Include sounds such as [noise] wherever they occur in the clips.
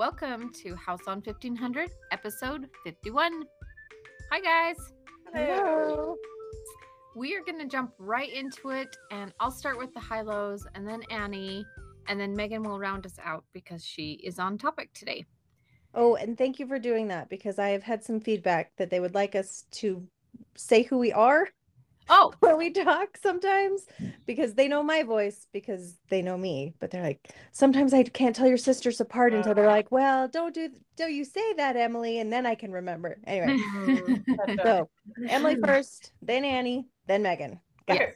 Welcome to House on 1500, episode 51. Hi, guys. Hello. We are going to jump right into it, and I'll start with the high lows, and then Annie, and then Megan will round us out because she is on topic today. Oh, and thank you for doing that because I have had some feedback that they would like us to say who we are Oh, [laughs] when we talk sometimes mm-hmm. because they know my voice because they know me but they're like sometimes i can't tell your sisters apart until they're like well don't do don't you say that emily and then i can remember. Anyway. Mm-hmm. [laughs] So emily mm-hmm. first then annie then megan. Go. Yes.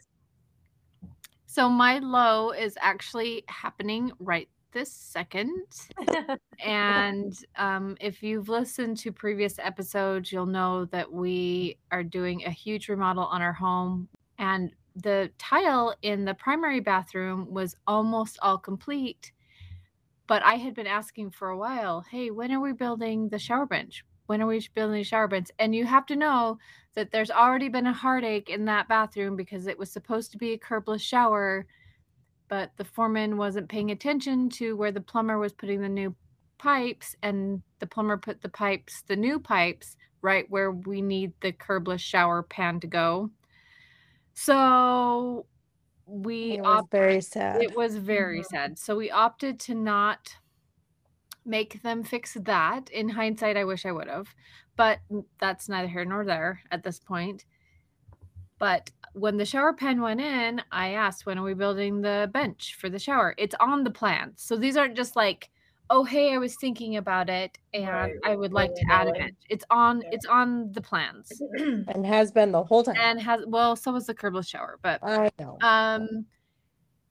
so my low is actually happening right this second. [laughs] and um, if you've listened to previous episodes, you'll know that we are doing a huge remodel on our home. And the tile in the primary bathroom was almost all complete. But I had been asking for a while, hey, when are we building the shower bench? When are we building the shower bench? And you have to know that there's already been a heartache in that bathroom because it was supposed to be a curbless shower but the foreman wasn't paying attention to where the plumber was putting the new pipes and the plumber put the pipes the new pipes right where we need the curbless shower pan to go. So we it was opt- very sad. it was very Mhm. sad. So we opted to not make them fix that. In hindsight i wish i would have but that's neither here nor there at this point. But when the shower pan went in, I asked, when are we building the bench for the shower? It's on the plans. So these aren't just like, oh hey, I was thinking about it and Right, I would like to add a bench. It's on Yeah. it's on the plans. [clears throat] and has been the whole time And has well, so was the curbless shower, but i know um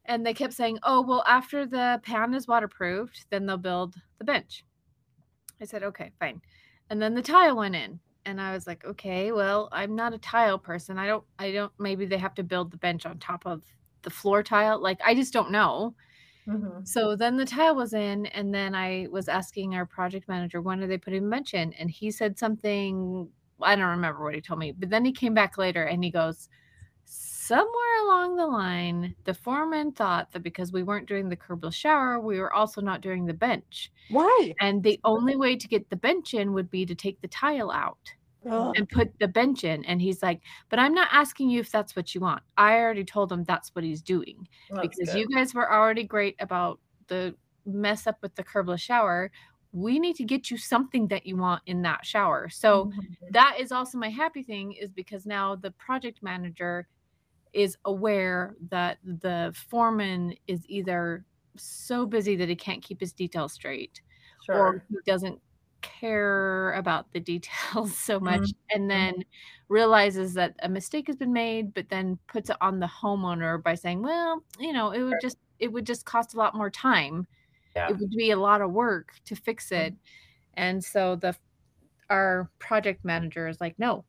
and they kept saying, "Oh, well after the pan is waterproofed, then they'll build the bench." I said, "Okay, fine." And then the tile went in and I was like, "Okay, well, I'm not a tile person. I don't I don't maybe they have to build the bench on top of the floor tile. Like I just don't know." Mhm. So then the tile was in, and then I was asking our project manager, when are they putting the bench in? And he said something, I don't remember what he told me, but then he came back later and he goes, Somewhere along the line, the foreman thought that because we weren't doing the curbless shower, we were also not doing the bench. why And the only way to get the bench in would be to take the tile out Ugh. and put the bench in. And he's like, But I'm not asking you if that's what you want. I already told him that's what he's doing That's because good. you guys were already great about the mess up with the curbless shower. We need to get you something that you want in that shower. So Mhm. that is also my happy thing is because now the project manager is aware that the foreman is either so busy that he can't keep his details straight or he doesn't care about the details [laughs] so much Mhm. and then realizes that a mistake has been made but then puts it on the homeowner by saying well you know it would just it would just cost a lot more time Yeah. it would be a lot of work to fix it and so the our project manager is like no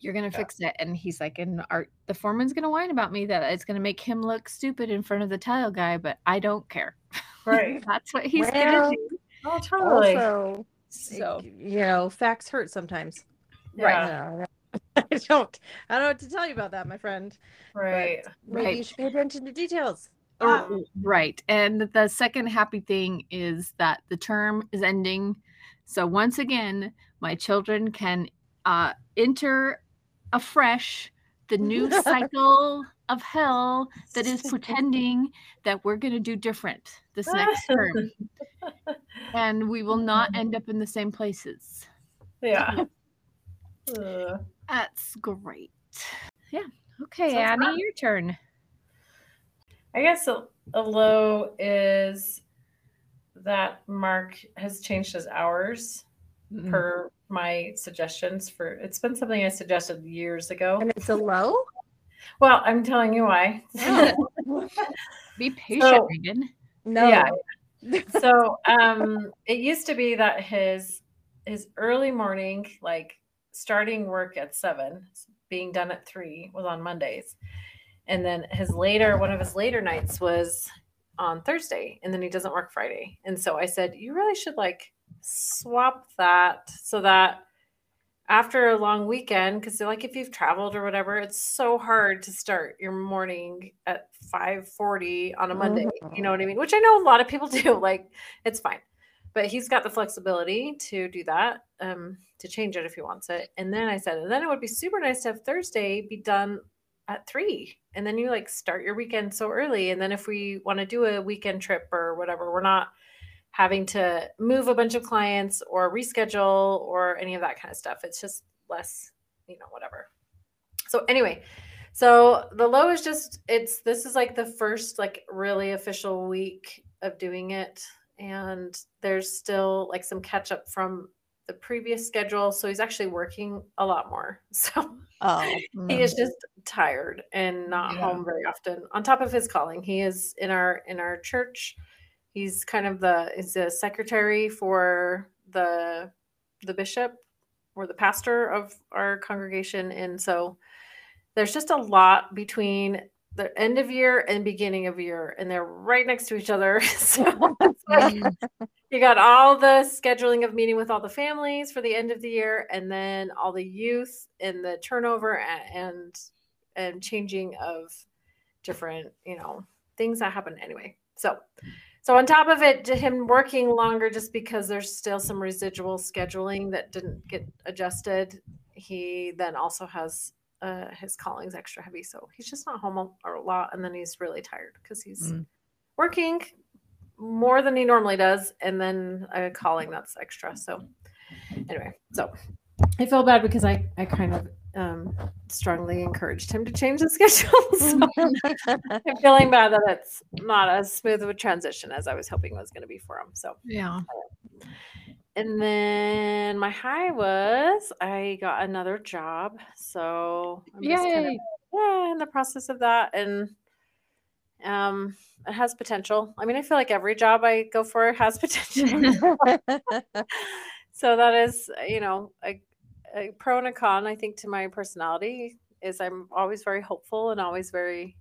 you're gonna Yeah. fix it and he's like and our the foreman's gonna whine about me that it's gonna make him look stupid in front of the tile guy but i don't care [laughs] Right. that's what he's Well, gonna do Oh, totally. also so you know facts hurt sometimes right. Yeah. [laughs] I don't. I don't know what to tell you about that, my friend. Right. Maybe Right. you should pay attention to details. Oh, right. And the second happy thing is that the term is ending. So once again, my children can uh, enter afresh the new [laughs] cycle of hell that is [laughs] pretending that we're going to do different this next term. [laughs] And we will not end up in the same places. Yeah. [laughs] Uh, That's great. Yeah. Okay, Sounds Annie, fun. your turn. I guess a, a low is that Mark has changed his hours Mm. per my suggestions for it's been something I suggested years ago. And it's a low. Well, I'm telling you why. [laughs] Be patient, So- Megan. No. Yeah. so um it used to be that his his early morning like starting work at seven being done at three was on mondays and then his later one of his later nights was on thursday and then he doesn't work friday and so i said you really should like swap that so that after a long weekend because like if you've traveled or whatever it's so hard to start your morning at 5.40 on a monday you know what i mean which i know a lot of people [laughs] do like it's fine but he's got the flexibility to do that, um, to change it if he wants it. And then I said, and then it would be super nice to have Thursday be done at three. And then you like start your weekend so early. And then if we want to do a weekend trip or whatever, we're not having to move a bunch of clients or reschedule or any of that kind of stuff. It's just less, you know, whatever. So anyway, so the low is just it's this is like the first like really official week of doing it and there's still like some catch up from the previous schedule so he's actually working a lot more. [laughs] So Oh, he is mm. just tired and not Yeah. home very often on top of his calling he is in our in our church he's kind of the is the secretary for the the bishop or the pastor of our congregation. And so there's just a lot between the end of year and beginning of year and they're right next to each other. [laughs] So like, you got all the scheduling of meeting with all the families for the end of the year and then all the youth and the turnover and and changing of different you know things that happen anyway. So so on top of it to him working longer just because there's still some residual scheduling that didn't get adjusted he then also has uh, his callings extra heavy so he's just not home a, a lot and then he's really tired because he's Mm. working more than he normally does and then a calling that's extra so anyway so i feel bad because i i kind of um strongly encouraged him to change the [laughs] schedule so i'm feeling bad that it's not as smooth of a transition as i was hoping it was going to be for him so Yeah. and then my high was I got another job. So I'm just kind of yeah, in the process of that. And um it has potential. I mean, I feel like every job I go for has [laughs] potential. [laughs] so that is, you know, a, a pro and a con, I think, to my personality is I'm always very hopeful and always very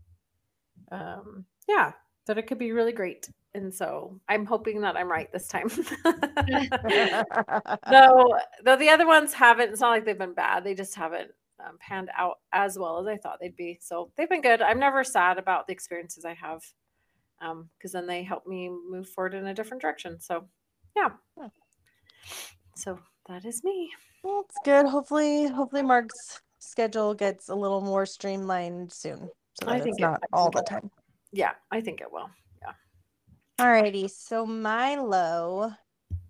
um yeah, that it could be really great. And so I'm hoping that I'm right this time. [laughs] though though the other ones haven't it's not like they've been bad they just haven't um, panned out as well as i thought they'd be so they've been good i'm never sad about the experiences i have um because then they help me move forward in a different direction so yeah Yeah. so that is me Well, it's good. Hopefully, hopefully Mark's schedule gets a little more streamlined soon, so I think it's it- not I all the it- time. yeah i think it will Yeah. Alrighty, so my low.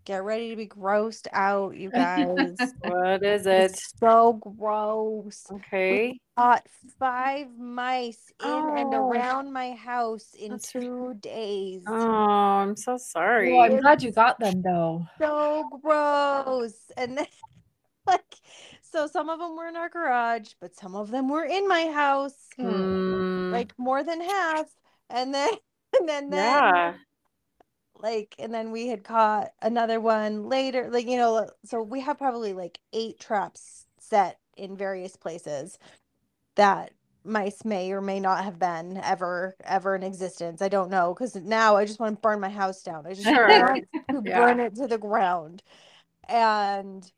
Get ready to be grossed out, you guys. [laughs] what is it it's so gross. okay Caught five mice in and Oh. around my house in That's two days. oh i'm so oh, sorry Well, I'm glad you got them though. so gross. And then, [laughs] like, so some of them were in our garage, but some of them were in my house, Hmm, like more than half. And then, [laughs] and then, then, yeah like, and then we had caught another one later. Like, you know, so we have probably like eight traps set in various places that mice may or may not have been ever, ever in existence. I don't know because now I just want to burn my house down. I just Sure. [laughs] want to Yeah. burn it to the ground. And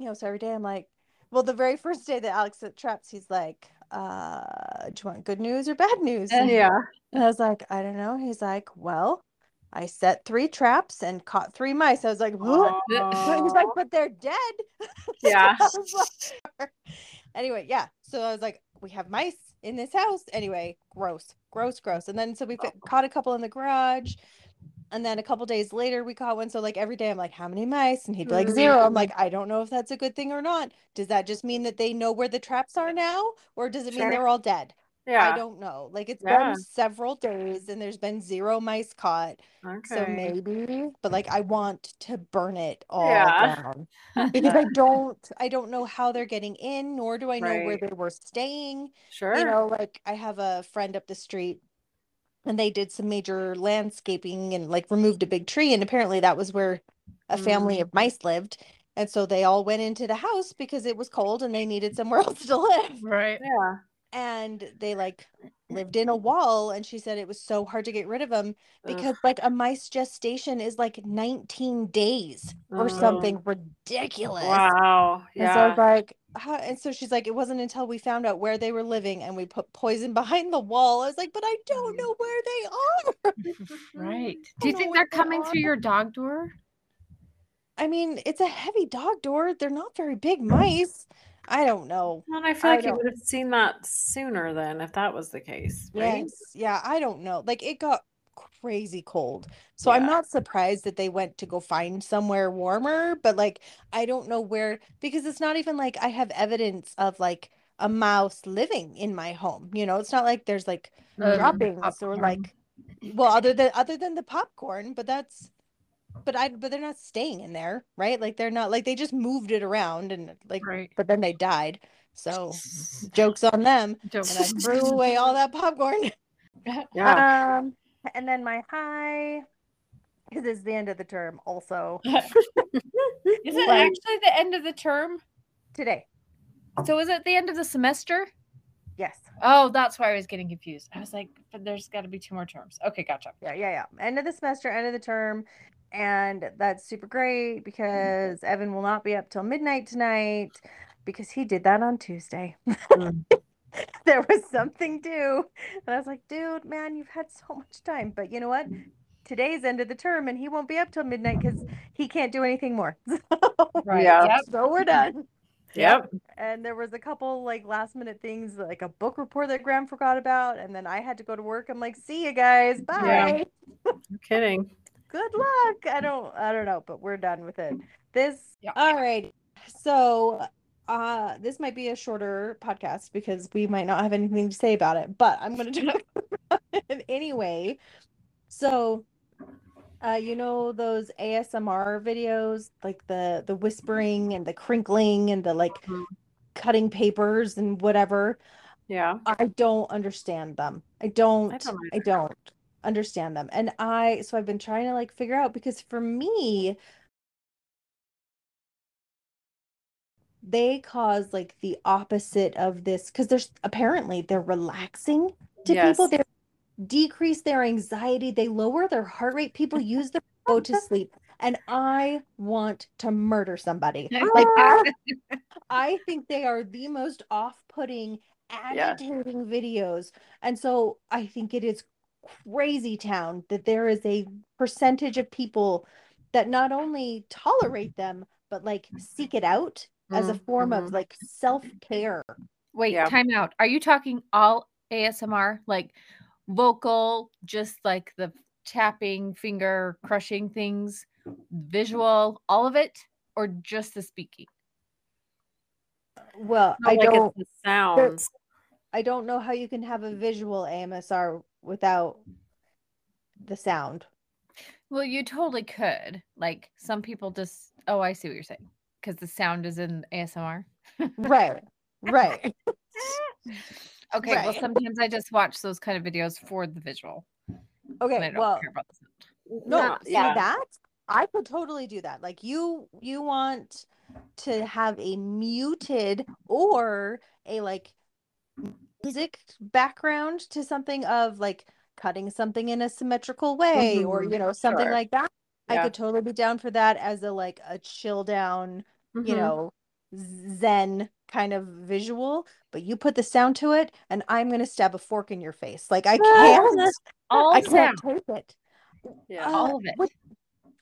you know, so every day I'm like, well, the very first day that Alex set traps, he's like, uh, do you want good news or bad news? And yeah And I was like, I don't know. He's like, well, I set three traps and caught three mice. I was like, what? He's like, but they're dead. [laughs] Yeah. Like- [laughs] anyway, yeah. So I was like, we have mice in this house. Anyway, gross, gross, gross. And then so we fi- caught a couple in the garage. And then a couple days later, we caught one. So like every day, I'm like, how many mice? And he'd be like Mhm. zero. I'm like, I don't know if that's a good thing or not. Does that just mean that they know where the traps are now, or does it mean Sure. they're all dead? yeah I don't know. Like it's Yeah. been several days and there's been zero mice caught. okay So maybe, but like I want to burn it all Yeah. down [laughs] because I don't I don't know how they're getting in, nor do I know where they were staying. Sure. You know, like I have a friend up the street and they did some major landscaping and like removed a big tree and apparently that was where a family Mm. of mice lived. And so they all went into the house because it was cold and they needed somewhere [laughs] else to live Right. yeah. and they like lived in a wall and she said it was so hard to get rid of them Ugh. because like a mice gestation is like 19 days or Oh. something ridiculous Wow. and so I was Yeah. like how, and so she's like, it wasn't until we found out where they were living and we put poison [laughs] behind the wall. I was like, but I don't mm-hmm. know where they are. [laughs] Right. [laughs] Do you think they're they coming through your dog door? I mean, it's a heavy dog door. They're not very big mice. I don't know. Well, and I feel I like you would have seen that sooner then if that was the case, right? Yes. Yeah, I don't know. Like it got crazy cold. So I'm not surprised that they went to go find somewhere warmer, but like I don't know where because it's not even like I have evidence of like a mouse living in my home. You know, it's not like there's like Um, droppings or like well other than other than the popcorn, but that's but I but they're not staying in there, right? Like they're not like they just moved it around and like Right. but then they died. So [laughs] jokes on them. Don't- And I threw away all that popcorn. [laughs] Yeah. Um, and then my high, because it's the end of the term. Also [laughs] Is it Like- actually the end of the term? today, So is it the end of the semester? yes, Oh, that's why I was getting confused. I was like, but there's got to be two more terms. Okay, gotcha. yeah, yeah, yeah. End of the semester, end of the term, and that's super great because Evan will not be up till midnight tonight because he did that on Tuesday. Mm. [laughs] [laughs] there was something due, and I was like, dude, man, you've had so much time, but you know what? Today's end of the term, and he won't be up till midnight because he can't do anything more. [laughs] Right. Yeah. Yep. so we're done. Yep. and there was a couple like last minute things like a book report that Graham forgot about and then I had to go to work. I'm like, see you guys. [laughs] Bye. No kidding. Good luck. I don't I don't know, but we're done with it. This Yeah. all right. So uh this might be a shorter podcast because we might not have anything to say about it, but I'm gonna [laughs] talk about it anyway. So uh, you know those ASMR videos, like the the whispering and the crinkling and the like Mhm. cutting papers and whatever. Yeah. I don't understand them. I don't. I don't don't, understand them. And I so I've been trying to like figure out because for me they cause like the opposite of this because there's apparently they're relaxing to people. They decrease their anxiety. They lower their heart rate. People [laughs] use them to go to sleep. And I want to murder somebody. Like I, [laughs] I think they are the most off-putting, Yeah. agitating videos. And so I think it is crazy town that there is a percentage of people that not only tolerate them, but like seek it out as a form mhm. of like self-care. Wait, Yeah. time out. Are you talking all ASMR, like vocal, just like the tapping, finger crushing things, visual, all of it, or just the speaking? Well, Not I like don't the sounds. I don't know how you can have a visual AMSR without the sound. Well, you totally could. Like some people just, oh, I see what you're saying. Because the sound is in ASMR. Right. [laughs] Right. [laughs] Okay, well, sometimes I just watch those kind of videos for the visual. and I Okay. don't Well, care about the sound. no, Yeah, see yeah. that I could totally do that. Like you you want to have a muted or a like music background to something of like cutting something in a symmetrical way or Mhm, you know something sure. like that. I could totally be down for that as a like a chill down you Mhm. know, zen kind of visual, but you put the sound to it and I'm going to stab a fork in your face. Like I [laughs] can't All I can't sound, take it. Yeah. Uh, all of it. what-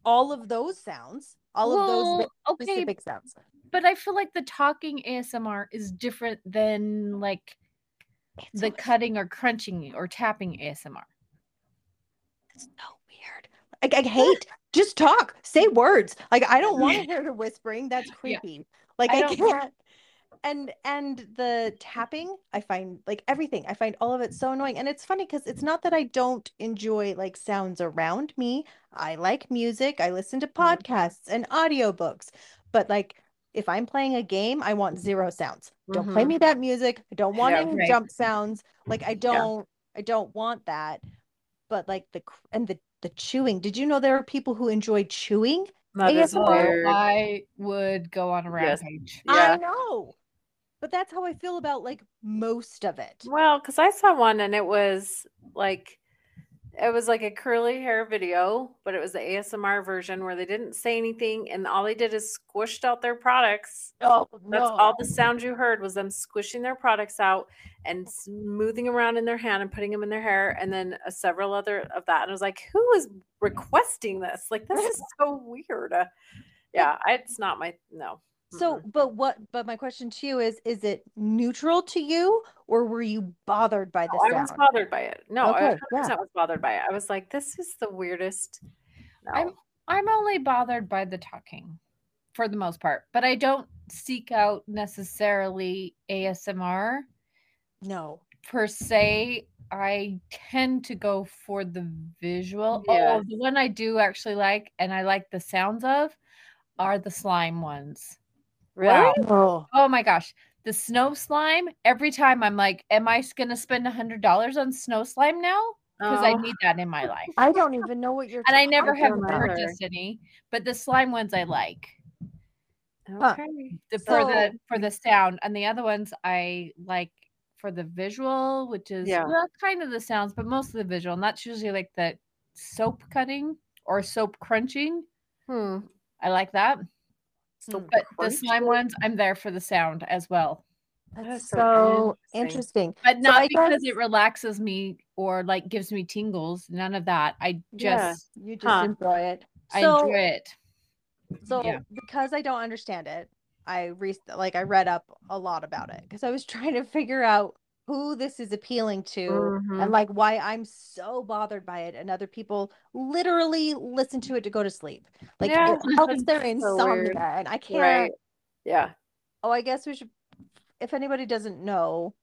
all of those sounds, all of those Well, ve- okay, specific sounds. but I feel like the talking ASMR is different than like It's the so, cutting or crunching or tapping ASMR. it's so weird. Like I hate just talk, say words. Like I don't want to hear the whispering. That's Yeah. creepy. Like I I, can't. [laughs] And and the tapping, I find like everything. I find all of it so annoying. And it's funny because it's not that I don't enjoy like sounds around me. I like music. I listen to Mm. podcasts and audiobooks. But like if I'm playing a game, I want zero sounds. Don't play Mhm. me that music. I don't want Yeah. any Right. jump sounds. Like I don't I don't want that. But like the and the the chewing. Did you know there are people who enjoy chewing? That is ASMR. weird. I would go on a Yes. rampage. Yeah. I know. But that's how I feel about like most of it. Well, because I saw one and it was like it was like a curly hair video, but it was the ASMR version where they didn't say anything and all they did is squished out their products. Oh That's all the sound you heard was them squishing their products out and smoothing around in their hand and putting them in their hair, and then uh, several other of that. And I was like, who is requesting this? Like, this [laughs] is so weird. Uh, yeah, it's not my no. So, Mm-mm. but what? But my question to you is: Is it neutral to you, or were you bothered by the No, I was bothered by it. No, I Okay, 100% yeah. was bothered by it. I was like, this is the weirdest. No. I'm I'm only bothered by the talking for the most part, but I don't seek out necessarily ASMR No. per se. I tend to go for the visual. Yes. Oh, the one I do actually like and I like the sounds of are the slime ones. Really? Wow. Oh, Oh my gosh. The snow slime, every time I'm like, am I going to spend a $100 on snow slime now? Because I Oh. need that in my [laughs] life. I don't even know what you're. And I never have about. purchased any, but the slime ones I like. Okay. the for the for the sound and the other ones I like for the visual, which is Yeah. well, kind of the sounds, but most of the visual. And that's usually like the soap cutting or soap crunching. Hmm. I like that. So But the slime ones, I'm there for the sound as well. That's That's so so interesting. But not I because guess- it relaxes me or like gives me tingles. None of that. I Yeah. just You just Huh. enjoy it. I So, enjoy it. so yeah. because I don't understand it, I re- like I read up a lot about it because I was [laughs] trying to figure out who this is appealing to Mhm. and like why I'm so bothered by it and other people literally listen to it to go to sleep. Like Yeah, it [laughs] helps their insomnia weird. and I can't Right. Yeah. Oh, I guess we should if anybody doesn't know,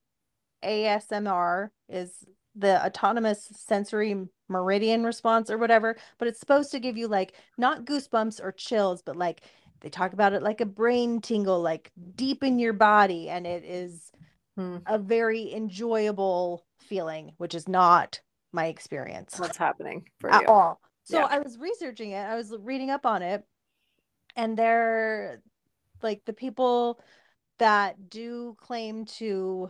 ASMR is the autonomous sensory meridian response or whatever, but it's supposed to give you like not goosebumps or chills, but like they talk about it like a brain tingle, like deep in your body, and it is Hmm. a very enjoyable feeling, which is not my experience What's happening for at you? all. So Yeah. I was researching it, I was reading up on it, and they're like the people that do claim to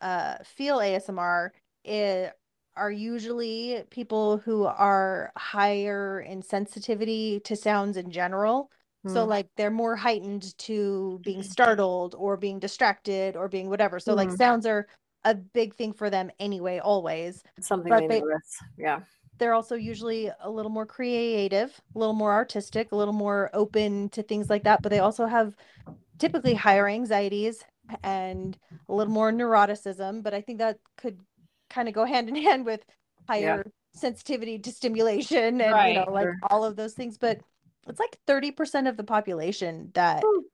uh, feel ASMR it, are usually people who are higher in sensitivity to sounds in general. So Hmm. like they're more heightened to being startled or being distracted or being whatever. So like Hmm. sounds are a big thing for them anyway, always It's something but they they- notice. Yeah. they're also usually a little more creative, a little more artistic, a little more open to things like that. But they also have typically higher anxieties and a little more neuroticism. But I think that could kind of go hand in [laughs] hand with higher sensitivity to stimulation and you know like sure. all of those things. But it's like 30% of the population that Ooh.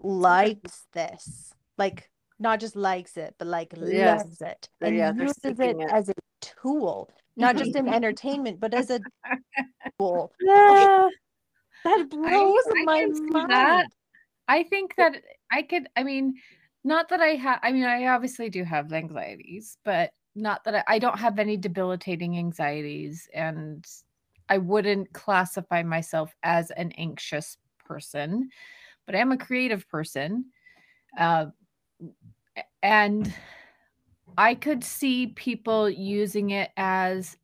likes this. Like not just likes it, but like Yes. loves it and yeah, uses it, it. as a tool not just in [laughs] entertainment, but as a [laughs] tool. Yeah. That blows I my mind. that. I think that I could, I mean, not that I have, I mean, I obviously do have anxieties, but not that I, I don't have any debilitating anxieties. And I wouldn't classify myself as an anxious person, but I am a creative person. Uh, and I could see people using it as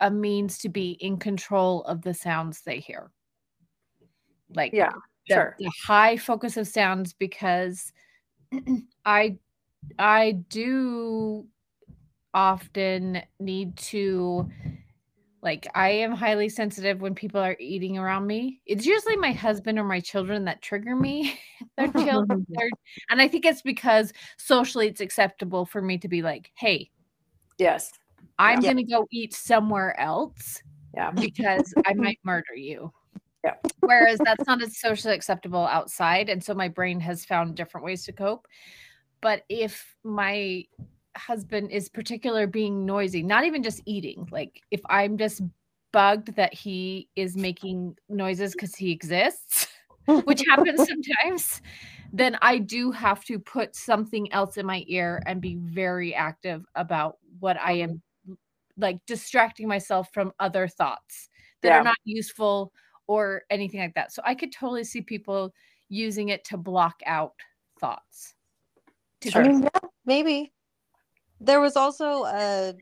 a means to be in control of the sounds they hear. Like Yeah. the, Sure. the high focus of sounds because [clears throat] I I do often need to like I am highly sensitive when people are eating around me. It's usually my husband or my children that trigger me. [laughs] They're [laughs] children. [laughs] And I think it's because socially it's acceptable for me to be like, hey, Yes. I'm Yeah. gonna go eat somewhere else Yeah. because I might murder you. Yeah. Whereas that's not as socially acceptable outside. And so my brain has found different ways to cope. But if my husband is particular being noisy, not even just eating, like if I'm just bugged that he is making noises because he exists, [laughs] which happens [laughs] sometimes, then I do have to put something else in my ear and be very active about what I am like distracting myself from other thoughts that Yeah. are not useful or anything like that. So I could totally see people using it to block out thoughts. To I mean, yeah, maybe. There was also a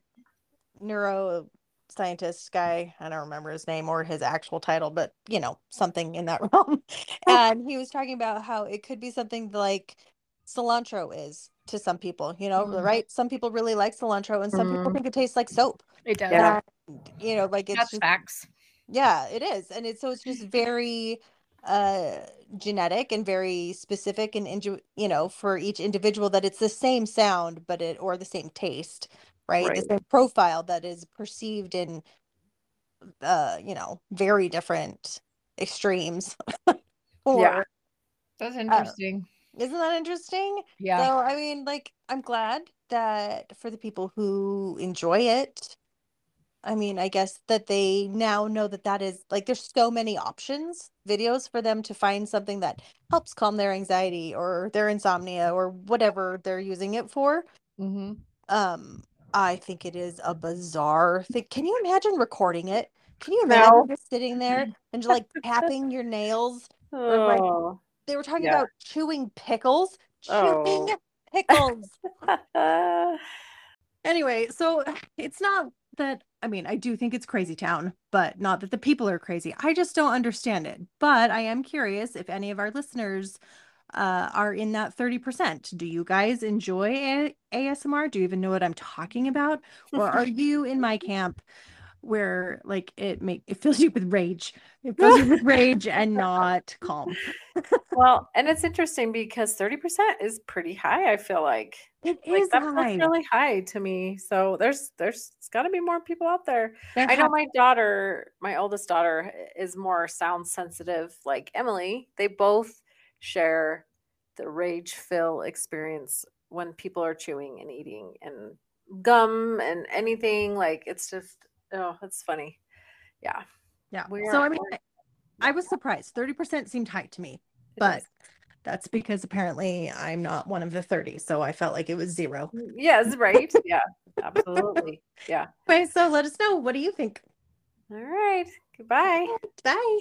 neuroscientist guy. I don't remember his name or his actual title, but you know, something in that [laughs] realm. and he was talking about how it could be something like cilantro is to some people, you know, Mhm. right? Some people really like cilantro and some people Mhm. think it tastes like soap. It does. Yeah. And, you know, like it's That's just facts. yeah, it is. And it's so it's just very uh genetic and very specific and inju- you know, for each individual that it's the same sound but it or the same taste, right? The Right. same profile that is perceived in uh, you know, very different extremes. [laughs] or That's interesting. isn't that interesting? yeah. So I mean, like, I'm glad that for the people who enjoy it, I mean, I guess that they now know that that is like there's so many options, videos for them to find something that helps calm their anxiety or their insomnia or whatever they're using it for. hmm Um, I think it is a bizarre thing. Can you imagine recording it? Can you imagine No. just sitting there [laughs] and just like tapping your nails? like- Oh. They were talking Yeah. about chewing pickles. Chewing Oh. [laughs] pickles. [laughs] Anyway, so it's not that I mean, I do think it's crazy town, but not that the people are crazy. I just don't understand it. But I am curious if any of our listeners uh, are in that 30%. Do you guys enjoy A- ASMR? Do you even know what I'm talking about? Or are you in my camp where like it make it fills you with rage? It fills you [laughs] with rage and not calm. well, and it's interesting because 30% is pretty high, I feel like. It Like is that, high. that's really high to me. So there's there's got to be more people out there. There I know my daughter, my oldest daughter, is more sound sensitive, like Emily. They both share the rage fill experience when people are chewing and eating and gum and anything. Like it's just, oh, that's funny. Yeah. yeah. we So I mean, I, I was surprised. 30% seemed high to me. it but is. that's because apparently I'm not one of the 30. So I felt like it was zero. Mm, yes, right. Yeah, absolutely. Yeah. [laughs] Okay, so let us know. What do you think? All right. Goodbye. Bye.